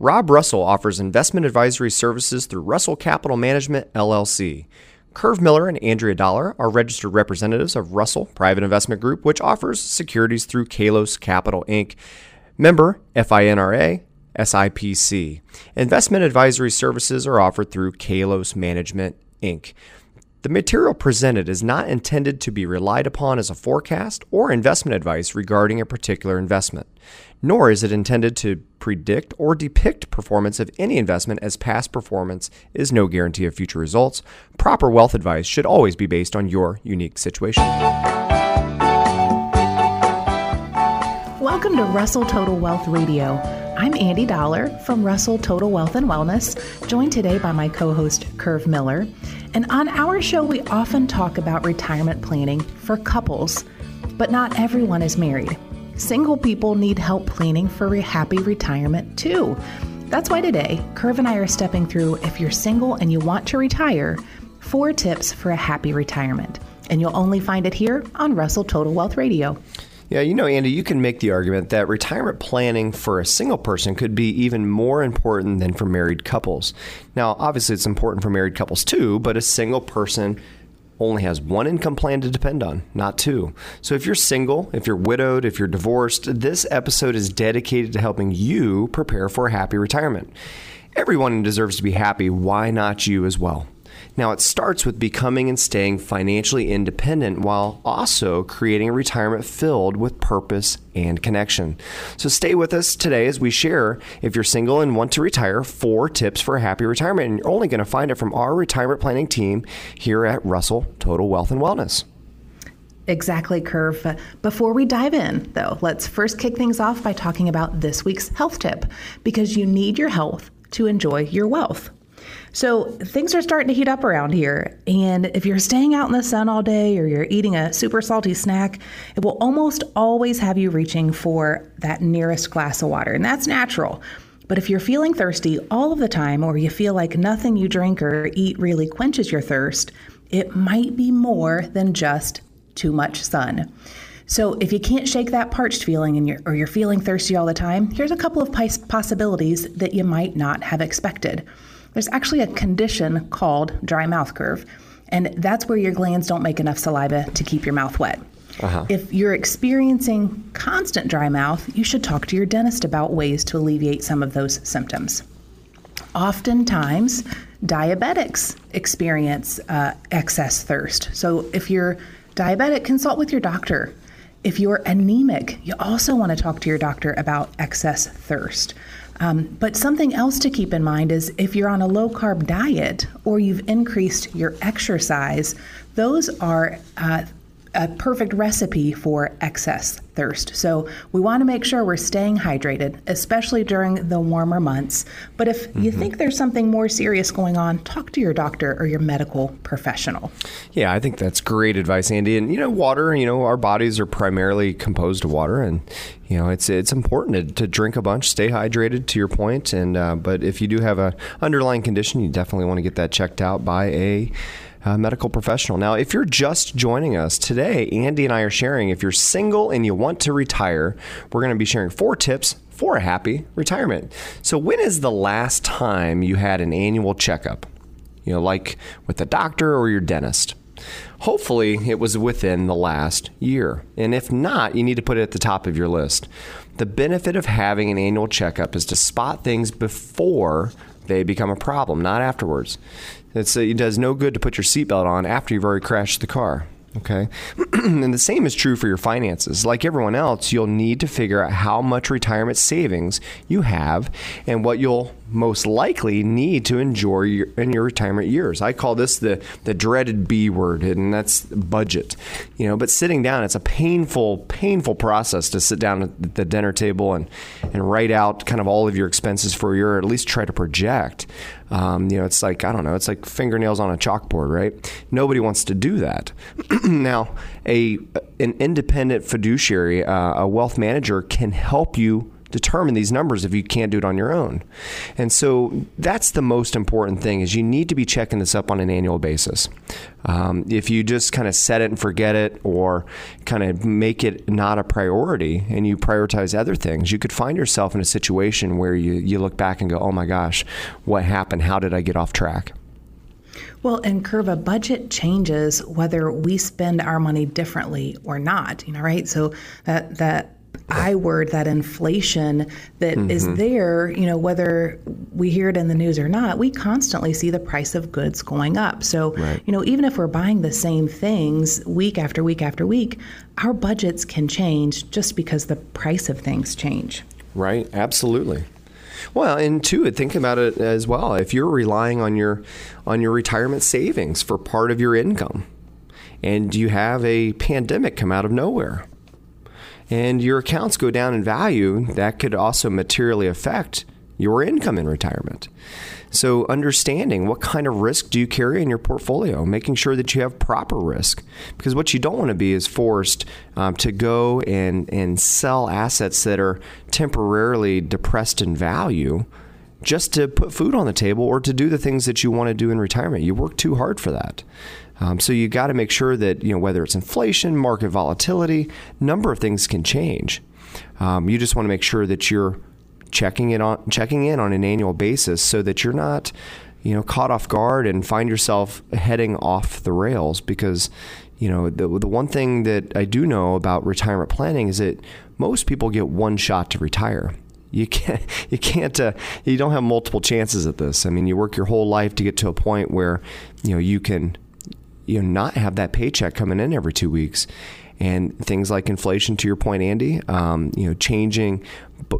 Rob Russell offers investment advisory services through Russell Capital Management, LLC. Curve Miller and Andrea Dollar are registered representatives of Russell Private Investment Group, which offers securities through Kalos Capital Inc. Member FINRA SIPC. Investment advisory services are offered through Kalos Management Inc. The material presented is not intended to be relied upon as a forecast or investment advice regarding a particular investment, nor is it intended to predict or depict performance of any investment as past performance is no guarantee of future results. Proper wealth advice should always be based on your unique situation. Welcome to Russell Total Wealth Radio. I'm Andy Dollar from Russell Total Wealth and Wellness, joined today by my co host, Curve Miller. And on our show, we often talk about retirement planning for couples, but not everyone is married. Single people need help planning for a happy retirement too. That's why today, Curve and I are stepping through if you're single and you want to retire, four tips for a happy retirement. And you'll only find it here on Russell Total Wealth Radio. Yeah, you know, Andy, you can make the argument that retirement planning for a single person could be even more important than for married couples. Now, obviously, it's important for married couples too, but a single person only has one income plan to depend on, not two. So if you're single, if you're widowed, if you're divorced, this episode is dedicated to helping you prepare for a happy retirement. Everyone deserves to be happy. Why not you as well? Now, it starts with becoming and staying financially independent while also creating a retirement filled with purpose and connection. So, stay with us today as we share, if you're single and want to retire, four tips for a happy retirement. And you're only going to find it from our retirement planning team here at Russell Total Wealth and Wellness. Exactly, Curve. Before we dive in, though, let's first kick things off by talking about this week's health tip because you need your health to enjoy your wealth. So things are starting to heat up around here. And if you're staying out in the sun all day or you're eating a super salty snack, it will almost always have you reaching for that nearest glass of water. And that's natural. But if you're feeling thirsty all of the time, or you feel like nothing you drink or eat really quenches your thirst, it might be more than just too much sun. So if you can't shake that parched feeling and you're, or you're feeling thirsty all the time, here's a couple of possibilities that you might not have expected. There's actually a condition called dry mouth curve, and that's where your glands don't make enough saliva to keep your mouth wet. Uh-huh. If you're experiencing constant dry mouth, you should talk to your dentist about ways to alleviate some of those symptoms. Oftentimes, diabetics experience uh, excess thirst. So, if you're diabetic, consult with your doctor. If you're anemic, you also want to talk to your doctor about excess thirst. Um, but something else to keep in mind is if you're on a low carb diet or you've increased your exercise, those are uh, a perfect recipe for excess thirst. So we want to make sure we're staying hydrated, especially during the warmer months. But if mm-hmm. you think there's something more serious going on, talk to your doctor or your medical professional. Yeah, I think that's great advice, Andy. And you know, water. You know, our bodies are primarily composed of water, and you know, it's it's important to, to drink a bunch, stay hydrated. To your point, and uh, but if you do have a underlying condition, you definitely want to get that checked out by a uh, medical professional. Now, if you're just joining us today, Andy and I are sharing. If you're single and you want to retire, we're going to be sharing four tips for a happy retirement. So, when is the last time you had an annual checkup? You know, like with the doctor or your dentist. Hopefully, it was within the last year. And if not, you need to put it at the top of your list. The benefit of having an annual checkup is to spot things before they become a problem, not afterwards. It's, it does no good to put your seatbelt on after you've already crashed the car. Okay. and the same is true for your finances. Like everyone else, you'll need to figure out how much retirement savings you have and what you'll most likely need to enjoy your, in your retirement years. I call this the, the dreaded B word, and that's budget. You know, but sitting down, it's a painful, painful process to sit down at the dinner table and, and write out kind of all of your expenses for or at least try to project. Um, you know, it's like, I don't know, it's like fingernails on a chalkboard, right? Nobody wants to do that. now, a an independent fiduciary, uh, a wealth manager, can help you determine these numbers if you can't do it on your own. And so that's the most important thing is you need to be checking this up on an annual basis. Um, if you just kind of set it and forget it or kind of make it not a priority and you prioritize other things, you could find yourself in a situation where you, you look back and go, oh my gosh, what happened? How did I get off track? Well, and curve a budget changes whether we spend our money differently or not, you know, right? So that that I word that inflation that mm-hmm. is there, you know, whether we hear it in the news or not, we constantly see the price of goods going up. So, right. you know, even if we're buying the same things week after week after week, our budgets can change just because the price of things change. Right, absolutely. Well, and two, think about it as well. If you're relying on your on your retirement savings for part of your income, and you have a pandemic come out of nowhere, and your accounts go down in value, that could also materially affect your income in retirement. So, understanding what kind of risk do you carry in your portfolio, making sure that you have proper risk. Because what you don't want to be is forced um, to go and, and sell assets that are temporarily depressed in value just to put food on the table or to do the things that you want to do in retirement. You work too hard for that. Um, so you got to make sure that you know whether it's inflation, market volatility, number of things can change. Um, you just want to make sure that you're checking it on checking in on an annual basis so that you're not you know caught off guard and find yourself heading off the rails because you know the the one thing that I do know about retirement planning is that most people get one shot to retire you can't you can't uh, you don't have multiple chances at this i mean you work your whole life to get to a point where you know you can you know not have that paycheck coming in every two weeks and things like inflation to your point andy um, you know changing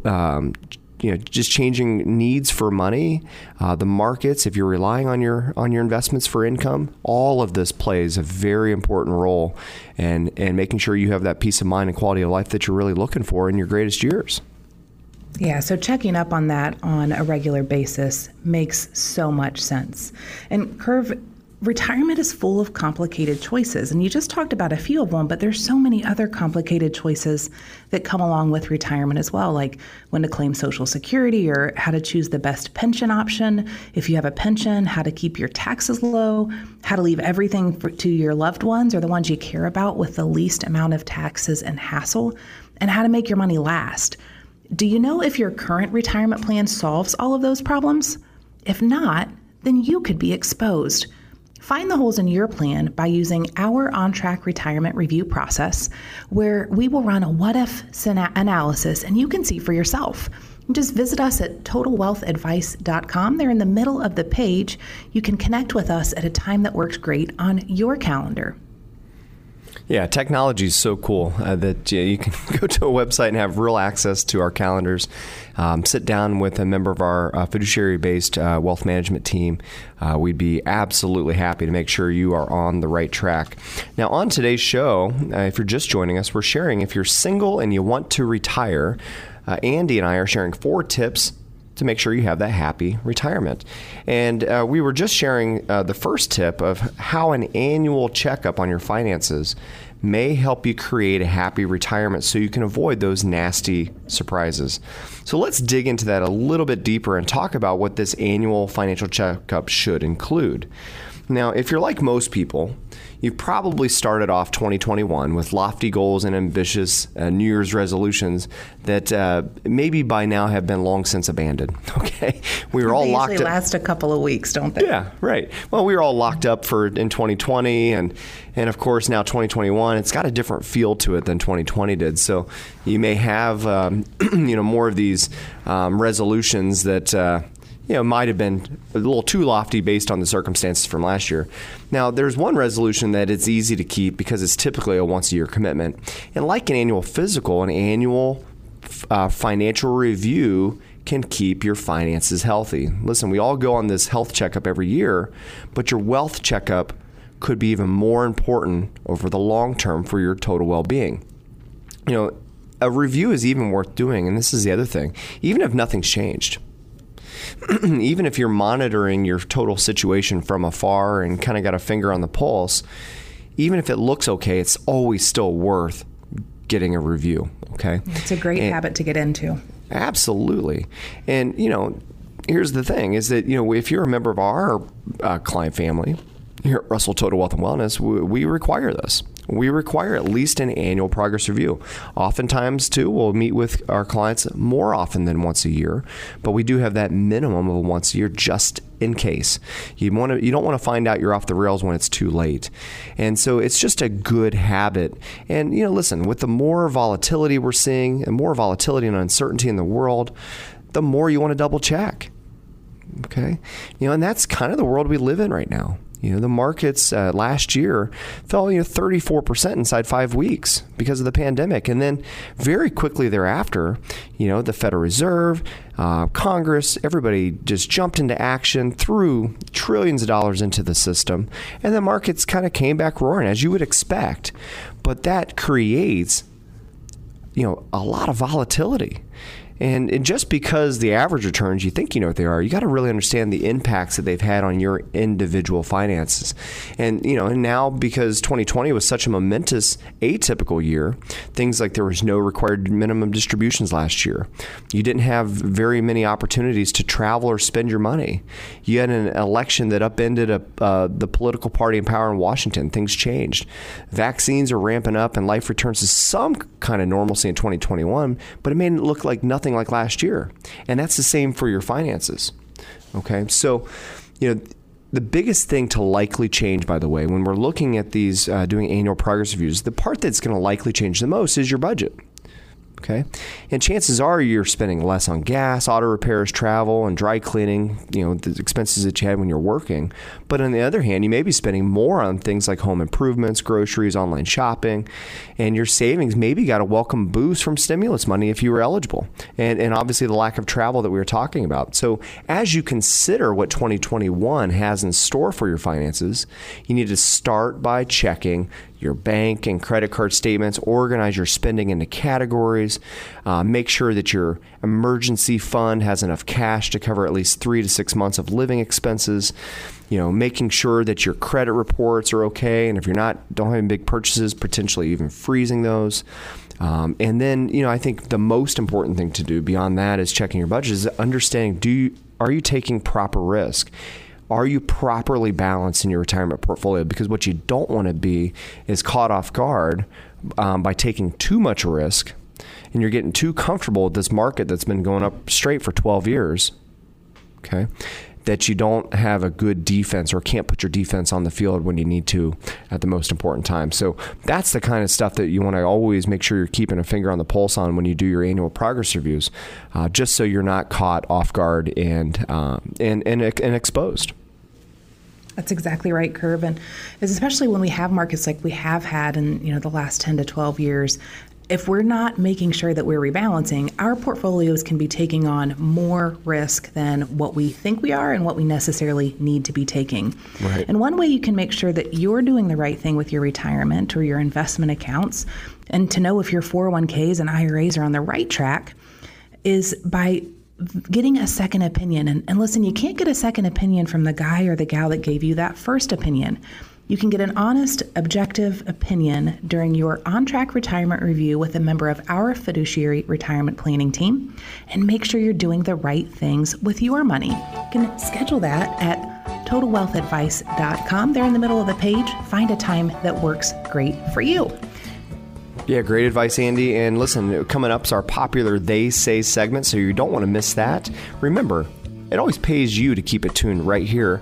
um, you know just changing needs for money uh, the markets if you're relying on your on your investments for income all of this plays a very important role and and making sure you have that peace of mind and quality of life that you're really looking for in your greatest years yeah, so checking up on that on a regular basis makes so much sense. And Curve retirement is full of complicated choices and you just talked about a few of them but there's so many other complicated choices that come along with retirement as well like when to claim social security or how to choose the best pension option if you have a pension how to keep your taxes low how to leave everything for, to your loved ones or the ones you care about with the least amount of taxes and hassle and how to make your money last. Do you know if your current retirement plan solves all of those problems? If not then you could be exposed Find the holes in your plan by using our on track retirement review process, where we will run a what if analysis and you can see for yourself. Just visit us at totalwealthadvice.com. There in the middle of the page, you can connect with us at a time that works great on your calendar. Yeah, technology is so cool uh, that you can go to a website and have real access to our calendars. Um, sit down with a member of our uh, fiduciary based uh, wealth management team. Uh, we'd be absolutely happy to make sure you are on the right track. Now, on today's show, uh, if you're just joining us, we're sharing if you're single and you want to retire. Andy and I are sharing four tips to make sure you have that happy retirement. And uh, we were just sharing uh, the first tip of how an annual checkup on your finances may help you create a happy retirement so you can avoid those nasty surprises. So let's dig into that a little bit deeper and talk about what this annual financial checkup should include. Now, if you're like most people, you've probably started off 2021 with lofty goals and ambitious uh, New Year's resolutions that uh, maybe by now have been long since abandoned. Okay, we were all locked. They last a couple of weeks, don't they? Yeah, right. Well, we were all locked up for in 2020, and and of course now 2021. It's got a different feel to it than 2020 did. So you may have um, you know more of these um, resolutions that. Uh, you know, might have been a little too lofty based on the circumstances from last year. Now, there's one resolution that it's easy to keep because it's typically a once a year commitment. And like an annual physical, an annual uh, financial review can keep your finances healthy. Listen, we all go on this health checkup every year, but your wealth checkup could be even more important over the long term for your total well being. You know, a review is even worth doing, and this is the other thing, even if nothing's changed. even if you're monitoring your total situation from afar and kind of got a finger on the pulse, even if it looks okay, it's always still worth getting a review. Okay, it's a great and, habit to get into. Absolutely. And, you know, here's the thing is that, you know, if you're a member of our uh, client family, here at Russell Total Wealth and Wellness, we, we require this. We require at least an annual progress review. Oftentimes, too, we'll meet with our clients more often than once a year, but we do have that minimum of once a year just in case. You want to you don't want to find out you're off the rails when it's too late. And so it's just a good habit. And you know, listen, with the more volatility we're seeing and more volatility and uncertainty in the world, the more you want to double check. Okay? You know, and that's kind of the world we live in right now. You know, the markets uh, last year fell you know 34% inside five weeks because of the pandemic, and then very quickly thereafter, you know, the Federal Reserve, uh, Congress, everybody just jumped into action, threw trillions of dollars into the system, and the markets kind of came back roaring as you would expect. But that creates, you know, a lot of volatility. And, just because the average returns, you think you know what they are, you got to really understand the impacts that they've had on your individual finances. And you know, and now because 2020 was such a momentous atypical year, things like there was no required minimum distributions last year. You didn't have very many opportunities to travel or spend your money. You had an election that upended a, uh, the political party in power in Washington. Things changed. Vaccines are ramping up, and life returns to some kind of normalcy in 2021, but it made it look like nothing nothing like last year. And that's the same for your finances. Okay. So, you know, the biggest thing to likely change, by the way, when we're looking at these uh, doing annual progress reviews, the part that's going to likely change the most is your budget. Okay. And chances are you're spending less on gas, auto repairs, travel, and dry cleaning, you know, the expenses that you had when you're working. But on the other hand, you may be spending more on things like home improvements, groceries, online shopping, and your savings maybe got a welcome boost from stimulus money if you were eligible. And, and obviously the lack of travel that we were talking about. So as you consider what 2021 has in store for your finances, you need to start by checking your bank and credit card statements, organize your spending into categories, uh, make sure that your emergency fund has enough cash to cover at least three to six months of living expenses. You know, making sure that your credit reports are okay, and if you're not, don't have big purchases, potentially even freezing those. Um, and then, you know, I think the most important thing to do beyond that is checking your budget is understanding do you, are you taking proper risk? Are you properly balanced in your retirement portfolio? Because what you don't want to be is caught off guard um, by taking too much risk and you're getting too comfortable with this market that's been going up straight for 12 years. Okay. That you don't have a good defense or can't put your defense on the field when you need to at the most important time. So that's the kind of stuff that you want to always make sure you're keeping a finger on the pulse on when you do your annual progress reviews, uh, just so you're not caught off guard and um, and, and and exposed. That's exactly right, Curve. And especially when we have markets like we have had in you know the last 10 to 12 years, if we're not making sure that we're rebalancing, our portfolios can be taking on more risk than what we think we are and what we necessarily need to be taking. Right. And one way you can make sure that you're doing the right thing with your retirement or your investment accounts, and to know if your 401ks and IRAs are on the right track, is by getting a second opinion. And, and listen, you can't get a second opinion from the guy or the gal that gave you that first opinion. You can get an honest, objective opinion during your on track retirement review with a member of our fiduciary retirement planning team and make sure you're doing the right things with your money. You can schedule that at totalwealthadvice.com. There in the middle of the page, find a time that works great for you. Yeah, great advice, Andy. And listen, coming up is our popular They Say segment, so you don't want to miss that. Remember, it always pays you to keep it tuned right here.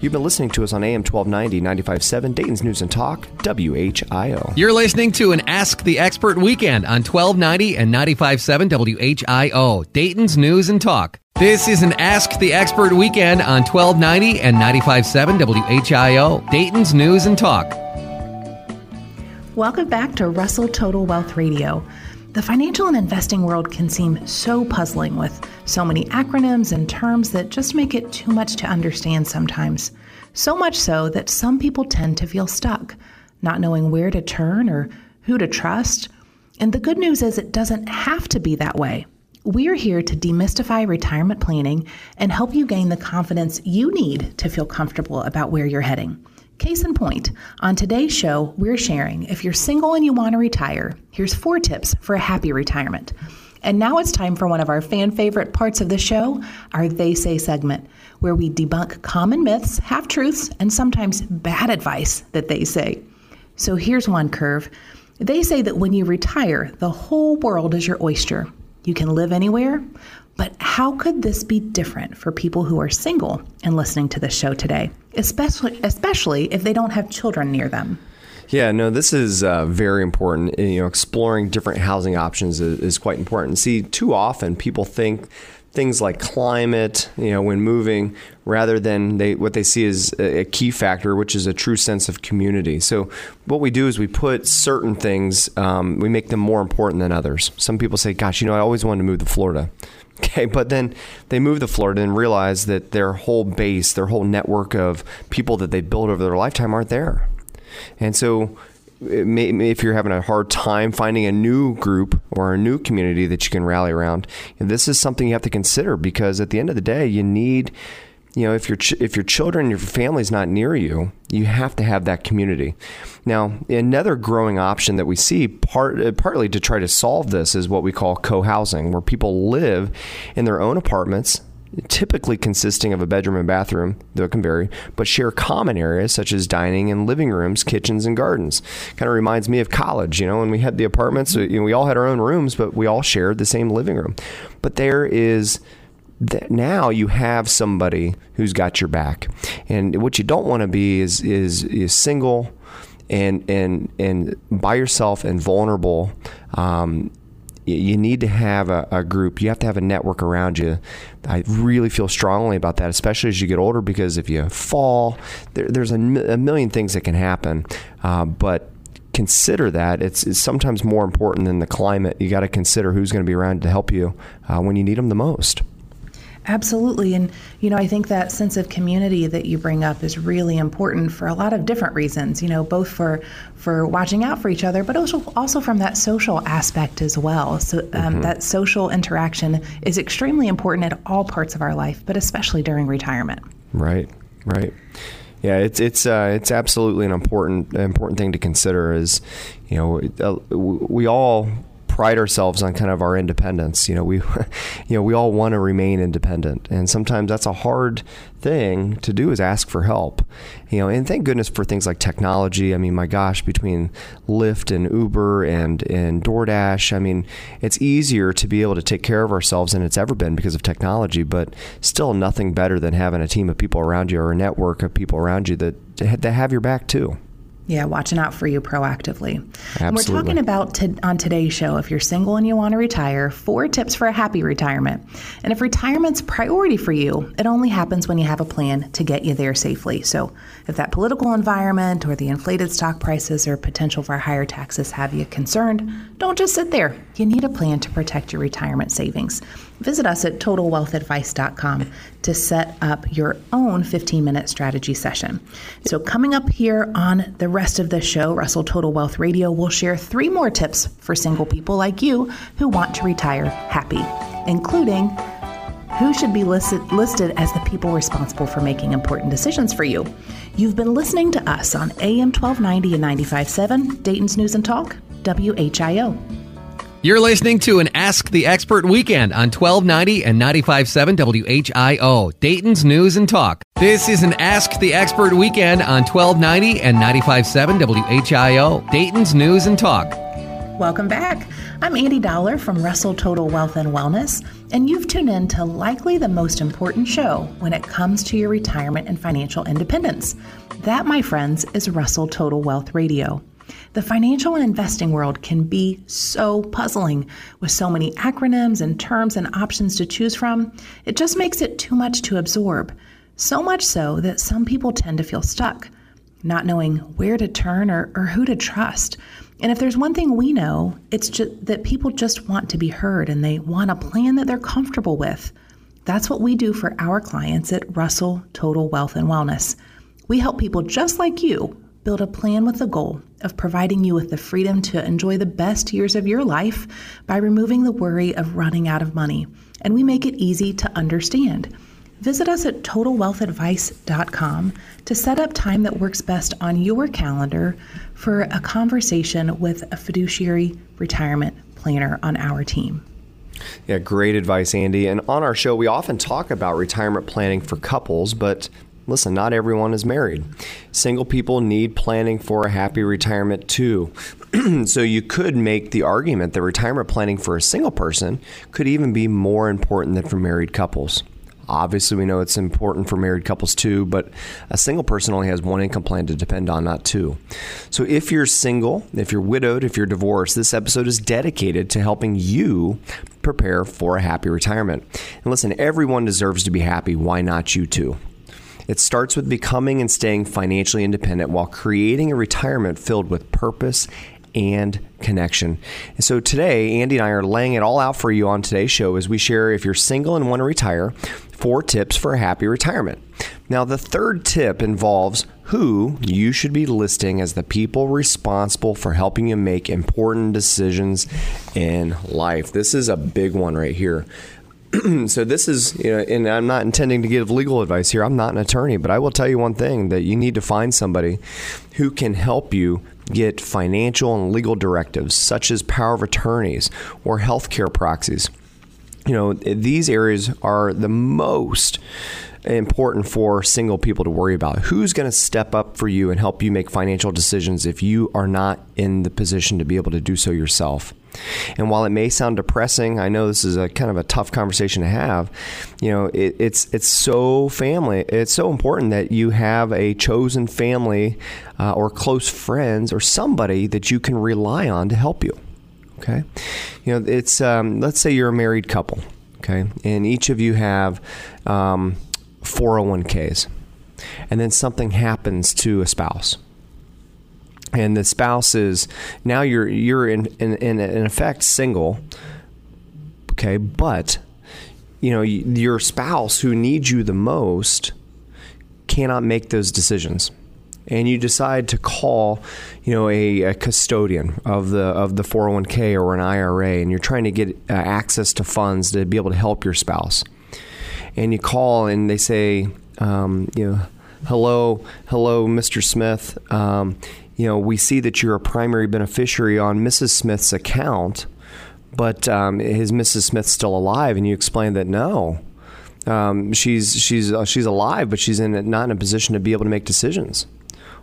You've been listening to us on AM 1290, 95.7, Dayton's News and Talk, WHIO. You're listening to an Ask the Expert weekend on 1290 and 95.7 WHIO, Dayton's News and Talk. This is an Ask the Expert weekend on 1290 and 95.7 WHIO, Dayton's News and Talk. Welcome back to Russell Total Wealth Radio. The financial and investing world can seem so puzzling with so many acronyms and terms that just make it too much to understand sometimes. So much so that some people tend to feel stuck, not knowing where to turn or who to trust. And the good news is it doesn't have to be that way. We're here to demystify retirement planning and help you gain the confidence you need to feel comfortable about where you're heading. Case in point, on today's show, we're sharing if you're single and you want to retire, here's four tips for a happy retirement. And now it's time for one of our fan favorite parts of the show, our They Say segment, where we debunk common myths, half truths, and sometimes bad advice that they say. So here's one curve. They say that when you retire, the whole world is your oyster. You can live anywhere. But how could this be different for people who are single and listening to the show today, especially especially if they don't have children near them? Yeah, no, this is uh, very important. You know, exploring different housing options is, is quite important. See, too often people think things like climate, you know, when moving, rather than they what they see as a key factor, which is a true sense of community. So what we do is we put certain things, um, we make them more important than others. Some people say, "Gosh, you know, I always wanted to move to Florida." Okay, but then they move to Florida and realize that their whole base, their whole network of people that they built over their lifetime aren't there. And so eh, may, if you're having a hard time finding a new group or a new community that you can rally around, this is something you have to consider because at the end of the day, you need you know if your ch- if your children your family's not near you you have to have that community now another growing option that we see part uh, partly to try to solve this is what we call co-housing where people live in their own apartments typically consisting of a bedroom and bathroom, though it can vary, but share common areas such as dining and living rooms, kitchens, and gardens. Kind of reminds me of college, you know, when we had the apartments, you know, we all had our own rooms, but we all shared the same living room. But there is that now you have somebody who's got your back. And what you don't want to be is is is single and and and by yourself and vulnerable. Um, you need to have a, a, group. You have to have a network around you. I really feel strongly about that, especially as you get older, because if you fall, there, there's a, a, million things that can happen. Uh, but consider that it's, it's, sometimes more important than the climate. You got to consider who's going to be around to help you uh, when you need them the most. Absolutely. And, you know, I think that sense of community that you bring up is really important for a lot of different reasons, you know, both for for watching out for each other, but also, also from that social aspect as well. So um, mm-hmm. that social interaction is extremely important at all parts of our life, but especially during retirement. Right, right. Yeah, it's it's uh, it's absolutely an important important thing to consider. Is you know uh, we all pride ourselves on kind of our independence. You know, we, you know, we all want to remain independent, and sometimes that's a hard thing to do is ask for help. You know, and thank goodness for things like technology. I mean, my gosh, between Lyft and Uber and and DoorDash, I mean, it's easier to be able to take care of ourselves than it's ever been because of technology. But still, nothing better than having a team of people around you or a network of people around you that that have your back too. Yeah, watching out for you proactively. Absolutely. And we're talking about to, on today's show if you're single and you want to retire, four tips for a happy retirement. And if retirement's priority for you, it only happens when you have a plan to get you there safely. So, if that political environment or the inflated stock prices or potential for higher taxes have you concerned, don't just sit there. You need a plan to protect your retirement savings. Visit us at totalwealthadvice.com to set up your own 15 minute strategy session. So, coming up here on the rest of the show, Russell Total Wealth Radio will share three more tips for single people like you who want to retire happy, including who should be listed, listed as the people responsible for making important decisions for you. You've been listening to us on AM 1290 and 95.7, Dayton's News and Talk, WHIO. You're listening to an Ask the Expert weekend on 1290 and 95.7 WHIO, Dayton's News and Talk. This is an Ask the Expert weekend on 1290 and 95.7 WHIO, Dayton's News and Talk. Welcome back. I'm Andy Dowler from Russell Total Wealth and Wellness, and you've tuned in to likely the most important show when it comes to your retirement and financial independence. That, my friends, is Russell Total Wealth Radio. The financial and investing world can be so puzzling with so many acronyms and terms and options to choose from. It just makes it too much to absorb. So much so that some people tend to feel stuck, not knowing where to turn or, or who to trust. And if there's one thing we know, it's just that people just want to be heard and they want a plan that they're comfortable with. That's what we do for our clients at Russell Total Wealth and Wellness. We help people just like you build a plan with a goal of providing you with the freedom to enjoy the best years of your life by removing the worry of running out of money. And we make it easy to understand. Visit us at totalwealthadvice.com to set up time that works best on your calendar for a conversation with a fiduciary retirement planner on our team. Yeah, great advice, Andy. And on our show, we often talk about retirement planning for couples, but listen, not everyone is married. Single people need planning for a happy retirement too. so you could make the argument that retirement planning for a single person could even be more important than for married couples. Obviously, we know it's important for married couples too, but a single person only has one income plan to depend on, not two. So, if you're single, if you're widowed, if you're divorced, this episode is dedicated to helping you prepare for a happy retirement. And listen, everyone deserves to be happy. Why not you too? It starts with becoming and staying financially independent while creating a retirement filled with purpose and connection. And so today, Andy and I are laying it all out for you on today's show as we share if you're single and want to retire, four tips for a happy retirement. Now, the third tip involves who you should be listing as the people responsible for helping you make important decisions in life. This is a big one right here. so this is, you know, and I'm not intending to give legal advice here. I'm not an attorney, but I will tell you one thing that you need to find somebody who can help you get financial and legal directives such as power of attorneys or healthcare proxies. You know, these areas are the most important for single people to worry about. Who's going to step up for you and help you make financial decisions if you are not in the position to be able to do so yourself? And while it may sound depressing, I know this is a kind of a tough conversation to have. You know, it, it's it's so family. It's so important that you have a chosen family uh, or close friends or somebody that you can rely on to help you. Okay, you know, it's um, let's say you're a married couple. Okay, and each of you have um, 401ks, and then something happens to a spouse. And the spouse is now you're you're in in, in, in effect single okay but you know your spouse who needs you the most cannot make those decisions. And you decide to call you know a, a custodian of the of the 401k or an IRA and you're trying to get uh, access to funds to be able to help your spouse and you call and they say um, you know hello hello Mr. Smith um, you know, we see that you're a primary beneficiary on Mrs. Smith's account, but um, is Mrs. Smith still alive? And you explain that no, um, she's she's uh, she's alive, but she's in not in a position to be able to make decisions.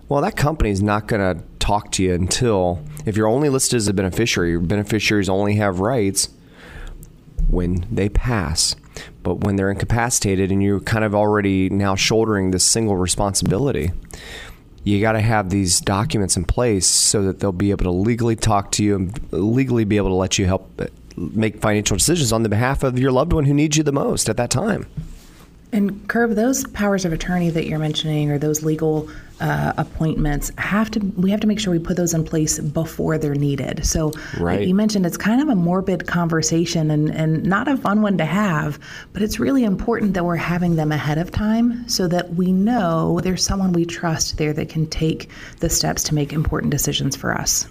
Well, that company's not going to talk to you until if you're only listed as a beneficiary. Beneficiaries only have rights when they pass. But when they're incapacitated and you're kind of already now shouldering this single responsibility, you got to have these documents in place so that they'll be able to legally talk to you and legally be able to let you help uh, make financial decisions on the behalf of your loved one who needs you the most at that time. And Curb, those powers of attorney that you're mentioning, or those legal uh, appointments, have to we have to make sure we put those in place before they're needed. So, right. like you mentioned, it's kind of a morbid conversation and and not a fun one to have, but it's really important that we're having them ahead of time so that we know there's someone we trust there that can take the steps to make important decisions for us.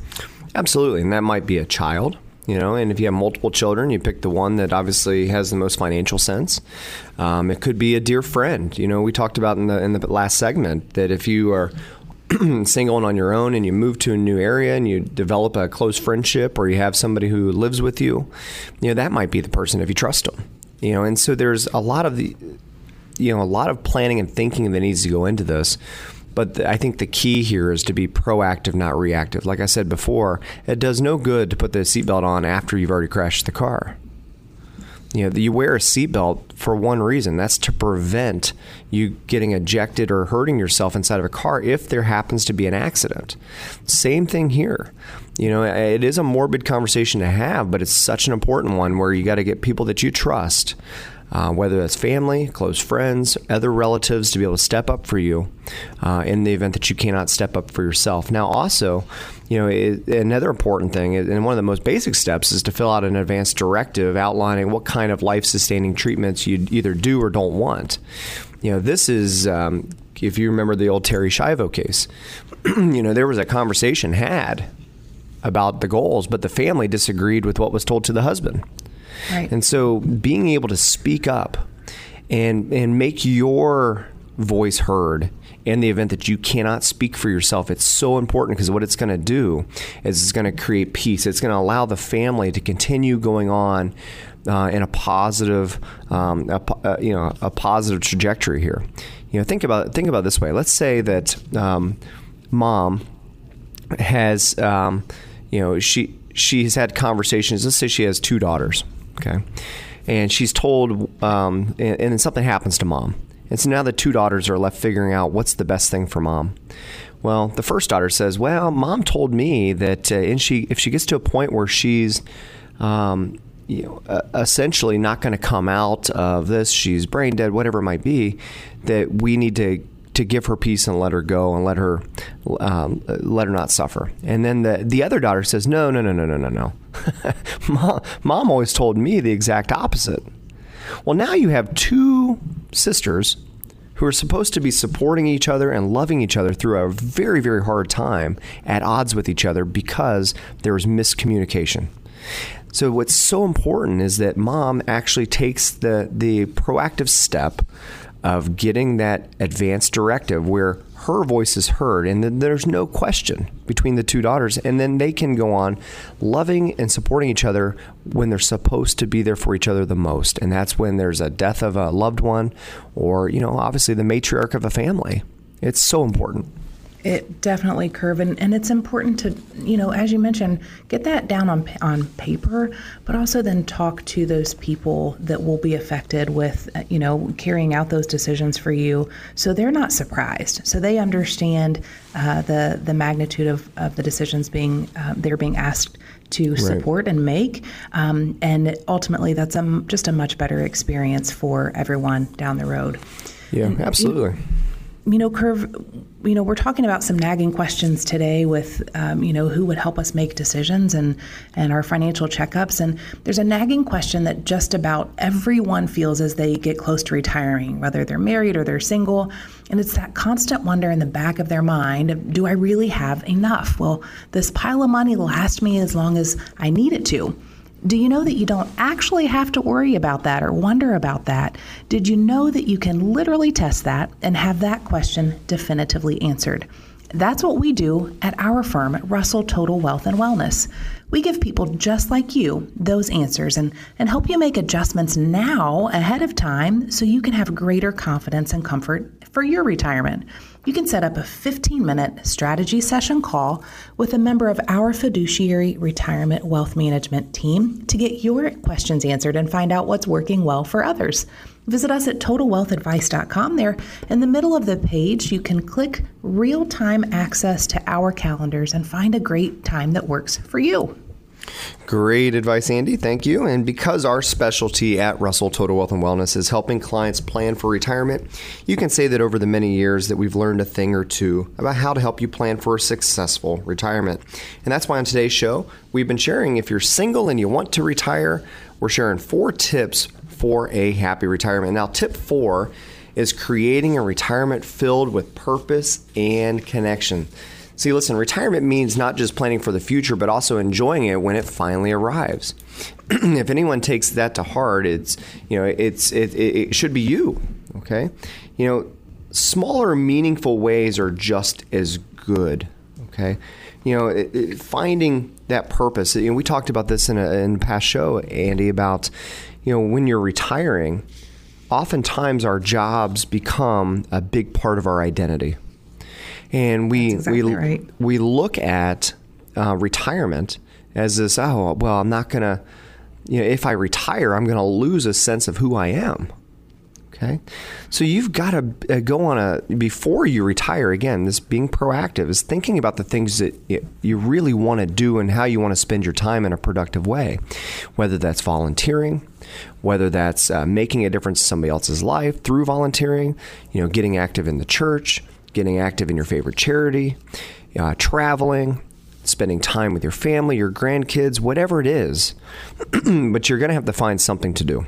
Absolutely, and that might be a child you know and if you have multiple children you pick the one that obviously has the most financial sense. Um, it could be a dear friend. You know we talked about in the in the last segment that if you are single and on your own and you move to a new area and you develop a close friendship or you have somebody who lives with you you know that might be the person if you trust them you know and so there's a lot of the you know a lot of planning and thinking that needs to go into this but I think the key here is to be proactive, not reactive. Like I said before, it does no good to put the seatbelt on after you've already crashed the car. You know, you wear a seatbelt for one reason. That's to prevent you getting ejected or hurting yourself inside of a car if there happens to be an accident. Same thing here. You know, it is a morbid conversation to have, but it's such an important one where you got to get people that you trust uh, whether that's family, close friends, other relatives, to be able to step up for you uh, in the event that you cannot step up for yourself. Now, also, you know, it, another important thing, and one of the most basic steps, is to fill out an advance directive outlining what kind of life sustaining treatments you either do or don't want. You know, this is. Um, if you remember the old Terri Schiavo case, you know, there was a conversation had about the goals, but the family disagreed with what was told to the husband. Right. And so being able to speak up and and make your voice heard in the event that you cannot speak for yourself. It's so important because what it's going to do is it's going to create peace. It's going to allow the family to continue going on uh, in a positive, um, a, uh, you know, a positive trajectory here. You know, think about think about this way. Let's say that um, mom has, um, you know, she she's had conversations. Let's say she has two daughters. Okay, and she's told, um, and, and then something happens to mom and so now the two daughters are left figuring out what's the best thing for mom. Well, the first daughter says, "Well, mom told me that, uh, and she if she gets to a point where she's, um, you know, essentially not going to come out of this, she's brain dead, whatever it might be, that we need to." To give her peace and let her go and let her um, let her not suffer. And then the the other daughter says, "No, no, no, no, no, no, no. mom, mom always told me the exact opposite." Well, now you have two sisters who are supposed to be supporting each other and loving each other through a very, very hard time at odds with each other because there was miscommunication. So what's so important is that mom actually takes the the proactive step of getting that advanced directive where her voice is heard and then there's no question between the two daughters. And then they can go on loving and supporting each other when they're supposed to be there for each other the most. And that's when there's a death of a loved one or you know obviously the matriarch of a family. It's so important it definitely curve, and, and it's important to, you know, as you mentioned, get that down on on paper, but also then talk to those people that will be affected with, uh, you know, carrying out those decisions for you, so they're not surprised, so they understand uh, the the magnitude of, of the decisions being uh, they're being asked to support right. and make, um, and ultimately that's a, just a much better experience for everyone down the road. Yeah, and, absolutely. You, you know, Curve, you know, we're talking about some nagging questions today with, um, you know, who would help us make decisions and, and our financial checkups. And there's a nagging question that just about everyone feels as they get close to retiring, whether they're married or they're single. And it's that constant wonder in the back of their mind do I really have enough? Will this pile of money last me as long as I need it to? Do you know that you don't actually have to worry about that or wonder about that? Did you know that you can literally test that and have that question definitively answered? That's what we do at our firm Russell Total Wealth and Wellness. We give people just like you those answers and, and help you make adjustments now ahead of time so you can have greater confidence and comfort for your retirement you can set up a 15 minute strategy session call with a member of our fiduciary retirement wealth management team to get your questions answered and find out what's working well for others. Visit us at totalwealthadvice.com. There in the middle of the page, you can click real time access to our calendars and find a great time that works for you. Great advice, Andy. Thank you. And because our specialty at Russell Total Wealth and Wellness is helping clients plan for retirement, you can say that over the many years that we've learned a thing or two about how to help you plan for a successful retirement. And that's why on today's show, we've been sharing if you're single and you want to retire, we're sharing four tips for a happy retirement. Now, tip four is creating a retirement filled with purpose and connection. See, listen, retirement means not just planning for the future, but also enjoying it when it finally arrives. if anyone takes that to heart, it's you know it's it, it should be you. Okay, you know, smaller, meaningful ways are just as good. Okay, you know, it, it, finding that purpose. You know, we talked about this in a in a past show, Andy, about you know when you're retiring. Oftentimes, our jobs become a big part of our identity and we exactly we right. we look at uh, retirement as this. Oh well, I'm not gonna. You know, if I retire, I'm going to lose a sense of who I am. Okay, so you've got to uh, go on a before you retire. Again, this being proactive is thinking about the things that you really want to do and how you want to spend your time in a productive way. Whether that's volunteering, whether that's uh, making a difference in somebody else's life through volunteering, you know, getting active in the church, getting active in your favorite charity, uh, traveling, spending time with your family, your grandkids, whatever it is. but you're going to have to find something to do.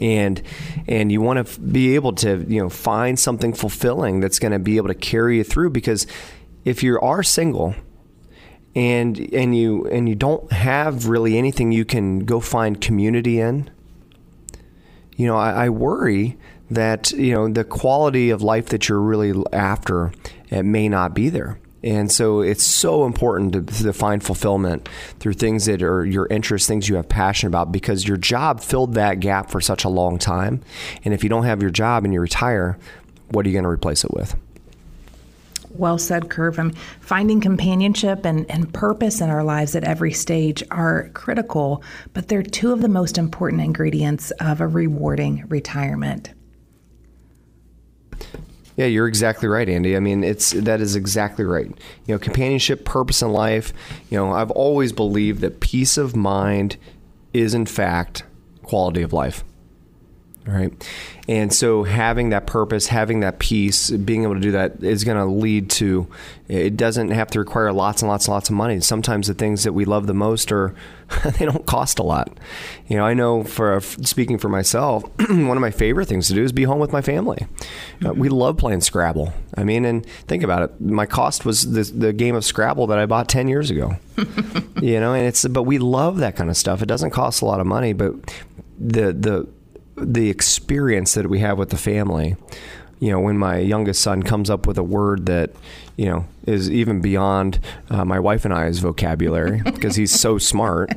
And and you want to f- be able to you know find something fulfilling that's going to be able to carry you through because if you are single and and you and you don't have really anything you can go find community in, you know I, I worry that you know the quality of life that you're really after it may not be there. And so it's so important to, to, find fulfillment through things that are your interests, things you have passion about, because your job filled that gap for such a long time. And if you don't have your job and you retire, what are you going to replace it with? Well said, Curve. I mean, finding companionship and, and purpose in our lives at every stage are critical, but they're two of the most important ingredients of a rewarding retirement. Yeah, you're exactly right, Andy. I mean, it's that is exactly right. You know, companionship, purpose in life. You know, I've always believed that peace of mind is in fact quality of life. Right. And so having that purpose, having that peace, being able to do that is going to lead to it doesn't have to require lots and lots and lots of money. Sometimes the things that we love the most are they don't cost a lot. You know, I know for speaking for myself, one of my favorite things to do is be home with my family. Uh, we love playing Scrabble. I mean, and think about it. My cost was the, the game of Scrabble that I bought 10 years ago. you know, and it's but we love that kind of stuff. It doesn't cost a lot of money, but the the the experience that we have with the family. You know, when my youngest son comes up with a word that, you know, is even beyond uh, my wife and I's vocabulary because he's so smart.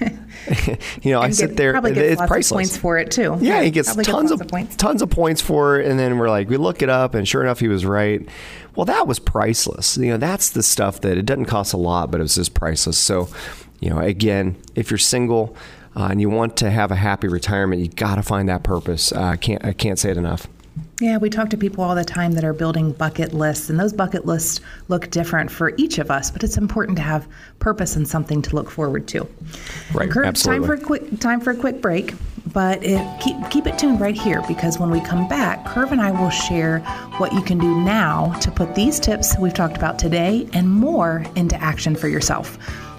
you know, and I sit there. it's priceless. points for it too. Yeah, he gets tons of, of points. tons of points for it, and then we're like, we look it up, and sure enough, he was right. Well, that was priceless. You know, that's the stuff that it doesn't cost a lot, but it was just priceless. So, you know, again, if you're single, uh, and you want to have a happy retirement, you got to find that purpose. Uh, I can't I can't say it enough. Yeah, we talk to people all the time that are building bucket lists, and those bucket lists look different for each of us. But it's important to have purpose and something to look forward to. Right, Kurt, absolutely. Time for a quick time for a quick break, but it, keep keep it tuned right here because when we come back, Kurt and I will share what you can do now to put these tips we've talked about today and more into action for yourself.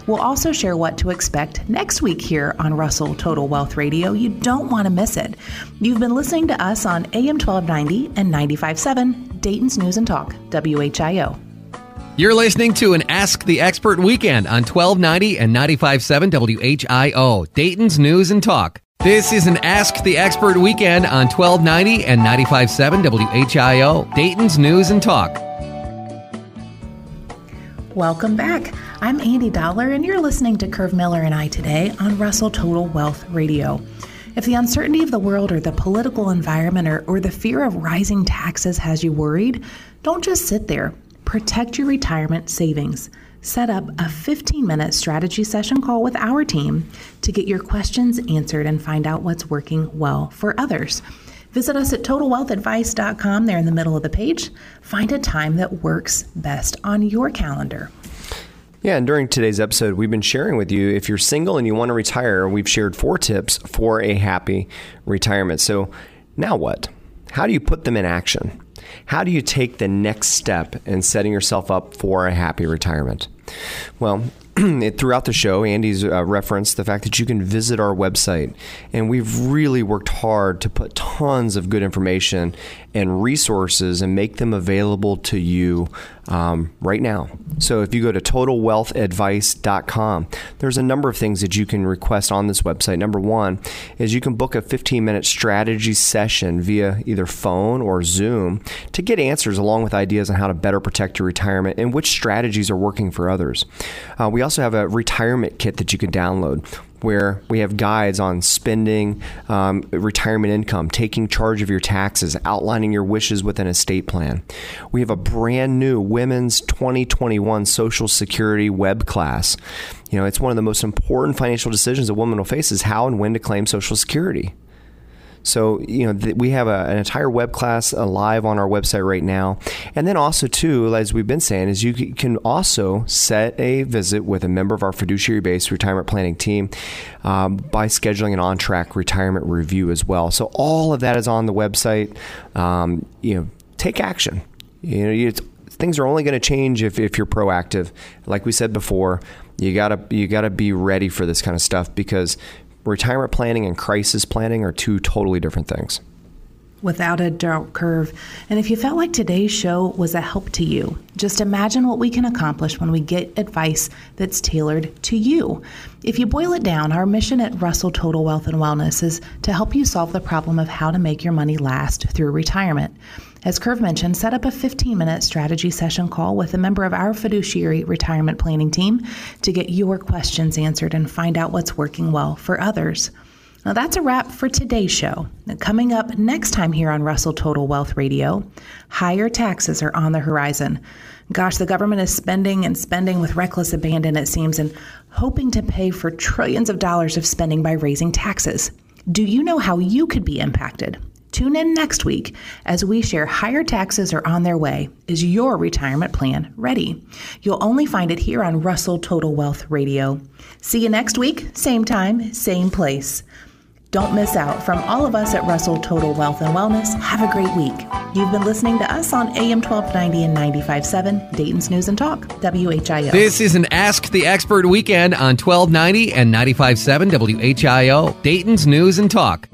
We'll also share what to expect next week here on Russell Total Wealth Radio. You don't want to miss it. You've been listening to us on AM 1290 and 95.7 Dayton's News and Talk, WHIO. You're listening to an Ask the Expert weekend on 1290 and 95.7 WHIO, Dayton's News and Talk. This is an Ask the Expert weekend on 1290 and 95.7 WHIO, Dayton's News and Talk. Welcome back. I'm Andy Dollar, and you're listening to Kurt Miller and I today on Russell Total Wealth Radio. If the uncertainty of the world or the political environment or, or the fear of rising taxes has you worried, don't just sit there. Protect your retirement savings. Set up a 15 minute strategy session call with our team to get your questions answered and find out what's working well for others. Visit us at totalwealthadvice.com there in the middle of the page. Find a time that works best on your calendar. Yeah, and during today's episode, we've been sharing with you if you're single and you want to retire, we've shared four tips for a happy retirement. So, now what? How do you put them in action? How do you take the next step in setting yourself up for a happy retirement? Well, throughout the show, Andy's uh, referenced the fact that you can visit our website, and we've really worked hard to put tons of good information and resources and make them available to you um, right now. So if you go to totalwealthadvice.com, there's a number of things that you can request on this website. Number one is you can book a 15 minute strategy session via either phone or Zoom to get answers along with ideas on how to better protect your retirement and which strategies are working for others. Uh, we also have a retirement kit that you can download where we have guides on spending um, retirement income, taking charge of your taxes, outlining your wishes with an estate plan. We have a brand new Women's 2021 Social Security web class. You know, it's one of the most important financial decisions a woman will face is how and when to claim Social Security. So you know th- we have a, an entire web class uh, live on our website right now, and then also too, as we've been saying, is you c- can also set a visit with a member of our fiduciary-based retirement planning team um, by scheduling an on-track retirement review as well. So all of that is on the website. Um, you know, take action. You know, things are only going to change if, if you're proactive. Like we said before, you gotta you gotta be ready for this kind of stuff because retirement planning and crisis planning are two totally different things. Without a doubt, Kurt. And if you felt like today's show was a help to you, just imagine what we can accomplish when we get advice that's tailored to you. If you boil it down, our mission at Russell Total Wealth and Wellness is to help you solve the problem of how to make your money last through retirement. As Kurt mentioned, set up a 15 minute strategy session call with a member of our fiduciary retirement planning team to get your questions answered and find out what's working well for others. Now, that's a wrap for today's show. Coming up next time here on Russell Total Wealth Radio, higher taxes are on the horizon. Gosh, the government is spending and spending with reckless abandon, it seems, and hoping to pay for trillions of dollars of spending by raising taxes. Do you know how you could be impacted? Tune in next week as we share higher taxes are on their way. Is your retirement plan ready? You'll only find it here on Russell Total Wealth Radio. See you next week, same time, same place. Don't miss out. From all of us at Russell Total Wealth and Wellness, have a great week. You've been listening to us on AM 1290 and 95.7, Dayton's News and Talk, WHIO. This is an Ask the Expert weekend on 1290 and 95.7 WHIO, Dayton's News and Talk.